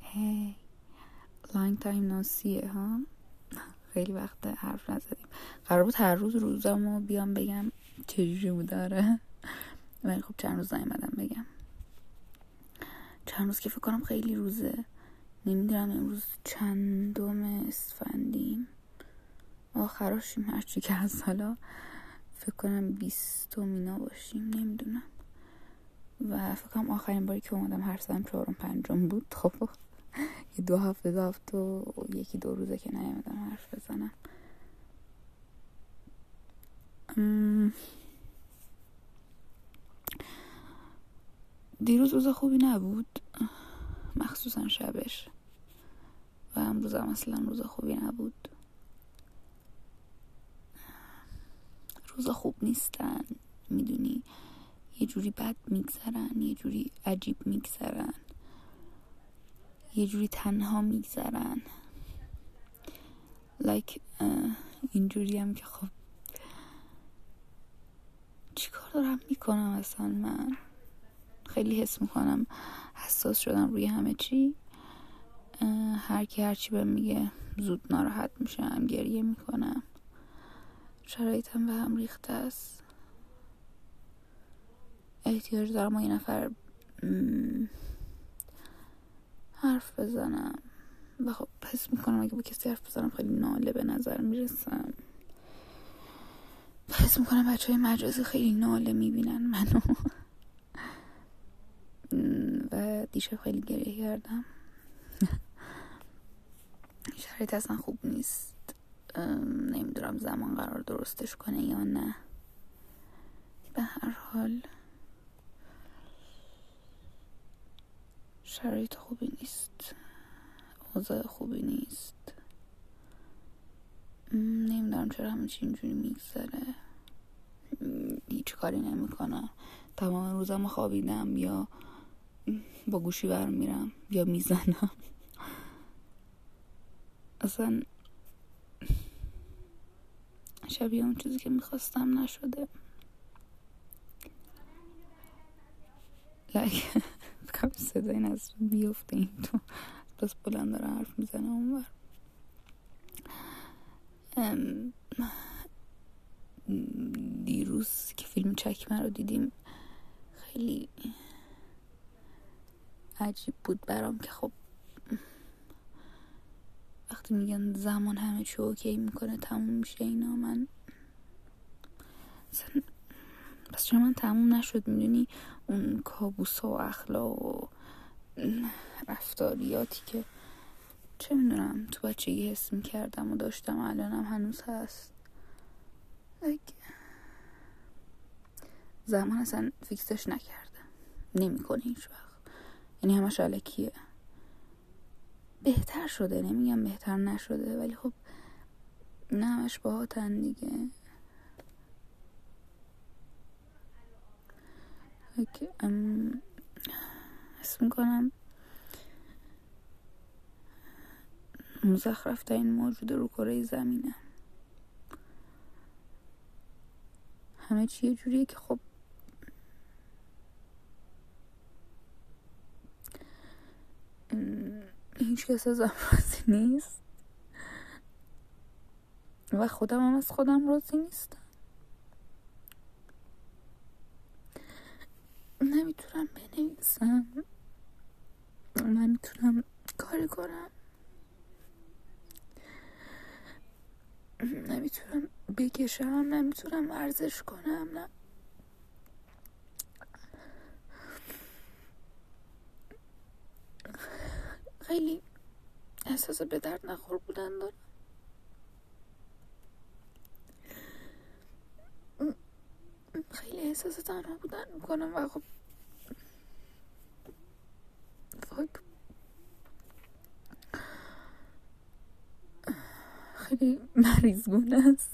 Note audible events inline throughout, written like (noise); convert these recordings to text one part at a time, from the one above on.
هی لانگ تایم ناسیه ها؟ خیلی وقت حرف نزدیم. قرار بود هر روز روزامو بیام بگم چجوری بود داره ولی خب چند روز نیومدم بگم. چند روز که فکر کنم خیلی روزه. نمی‌دونم امروز چندم اسفندیم. آخراشیم هرچی که از حالا فکر کنم بیست مینا باشیم. نمی‌دونم. و فکر کنم آخرین باری که اومدم هر زدم چهارم پنجم بود. (laughs) خب یه دو هفته دو و یکی دو روزه که نیومدم حرف بزنم. دیروز روز خوبی نبود. مخصوصا شبش. و امروز هم اصلا روز خوبی نبود. روز خوب نیستن می‌دونی. یه جوری بد میگذرن یه جوری عجیب میگذرن یه جوری تنها میگذرن. لایک اینجوری هم که خب چیکار دارم می‌کنم اصلا من؟ خیلی حس می‌کنم حساس شدم روی همه چی. هر کی هرچی به میگه زود ناراحت میشم گریه می‌کنم. شرایطم به هم ریخته است. احتیاج دارم با یه نفر حرف بزنم. و خب حس می‌کنم اگه با کسی حرف بزنم خیلی ناله به نظر می‌رسم. حس می‌کنم بچه های مجازی خیلی ناله می‌بینن منو. و دیشب خیلی گریه کردم. شرایط اصلا خوب نیست. نمی‌دونم زمان قرار درستش کنه یا نه. به هر حال. شرایط خوبی نیست. اوضاع خوبی نیست. نمی‌دونم چرا همه چی اینجوری میگذره. هیچ کاری نمی‌کنم. تمام روزم خوابیدم یا با گوشی برمیرم یا می‌زنم. اصلا شبیه اون چیزی که می‌خواستم نشده. لایک صدای نصر بیفته این تو. بس بلند داره حرف می‌زنه اونور دیروز که فیلم چکمه رو دیدیم خیلی عجیب بود برام که خب وقتی میگن زمان همه چی اوکی می‌کنه تموم میشه اینا من پس چرا من تموم نشد؟ می‌دونی؟ اون کابوس و اخلاق و رفتاریاتی که چه می‌دونم تو بچگی حس می‌کردم و داشتم الانم هنوز هست. زمان اصلا فیکسش نکرده. نمی‌کنه هیچ وقت. یعنی همش علکیه بهتر شده. نمیگم بهتر نشده ولی خب نه همش باهاتن دیگه. حس می‌کنم. مزخرف این موجود رو کره زمینه. همه چی یه جوریه که خب هیچ کس ازم راضی نیست. و خودم هم از خودم راضی نیستم. نمی‌تونم بنویسم. نمی‌تونم کاری کنم. نمی‌تونم بکشم نمی‌تونم ورزش کنم نه. خیلی احساس به درد نخور بودن دارم. خیلی احساس تنها بودن می‌کنم و خب فاک خیلی (laughs) مریضگونه است.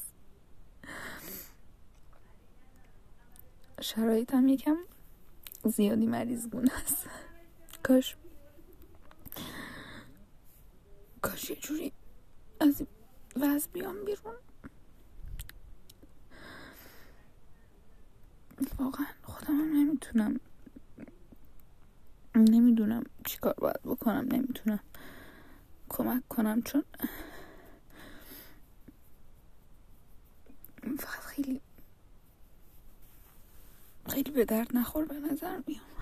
شرایطم یکم زیادی مریضگونه است. کاش. کاش یه جوری از وز بیام بیرون. واقعا خودم هم نمی‌تونم. نمی‌دونم چی کار باید بکنم. نمی‌تونم کمک کنم چون فقط خیلی خیلی به درد نخور به نظر میام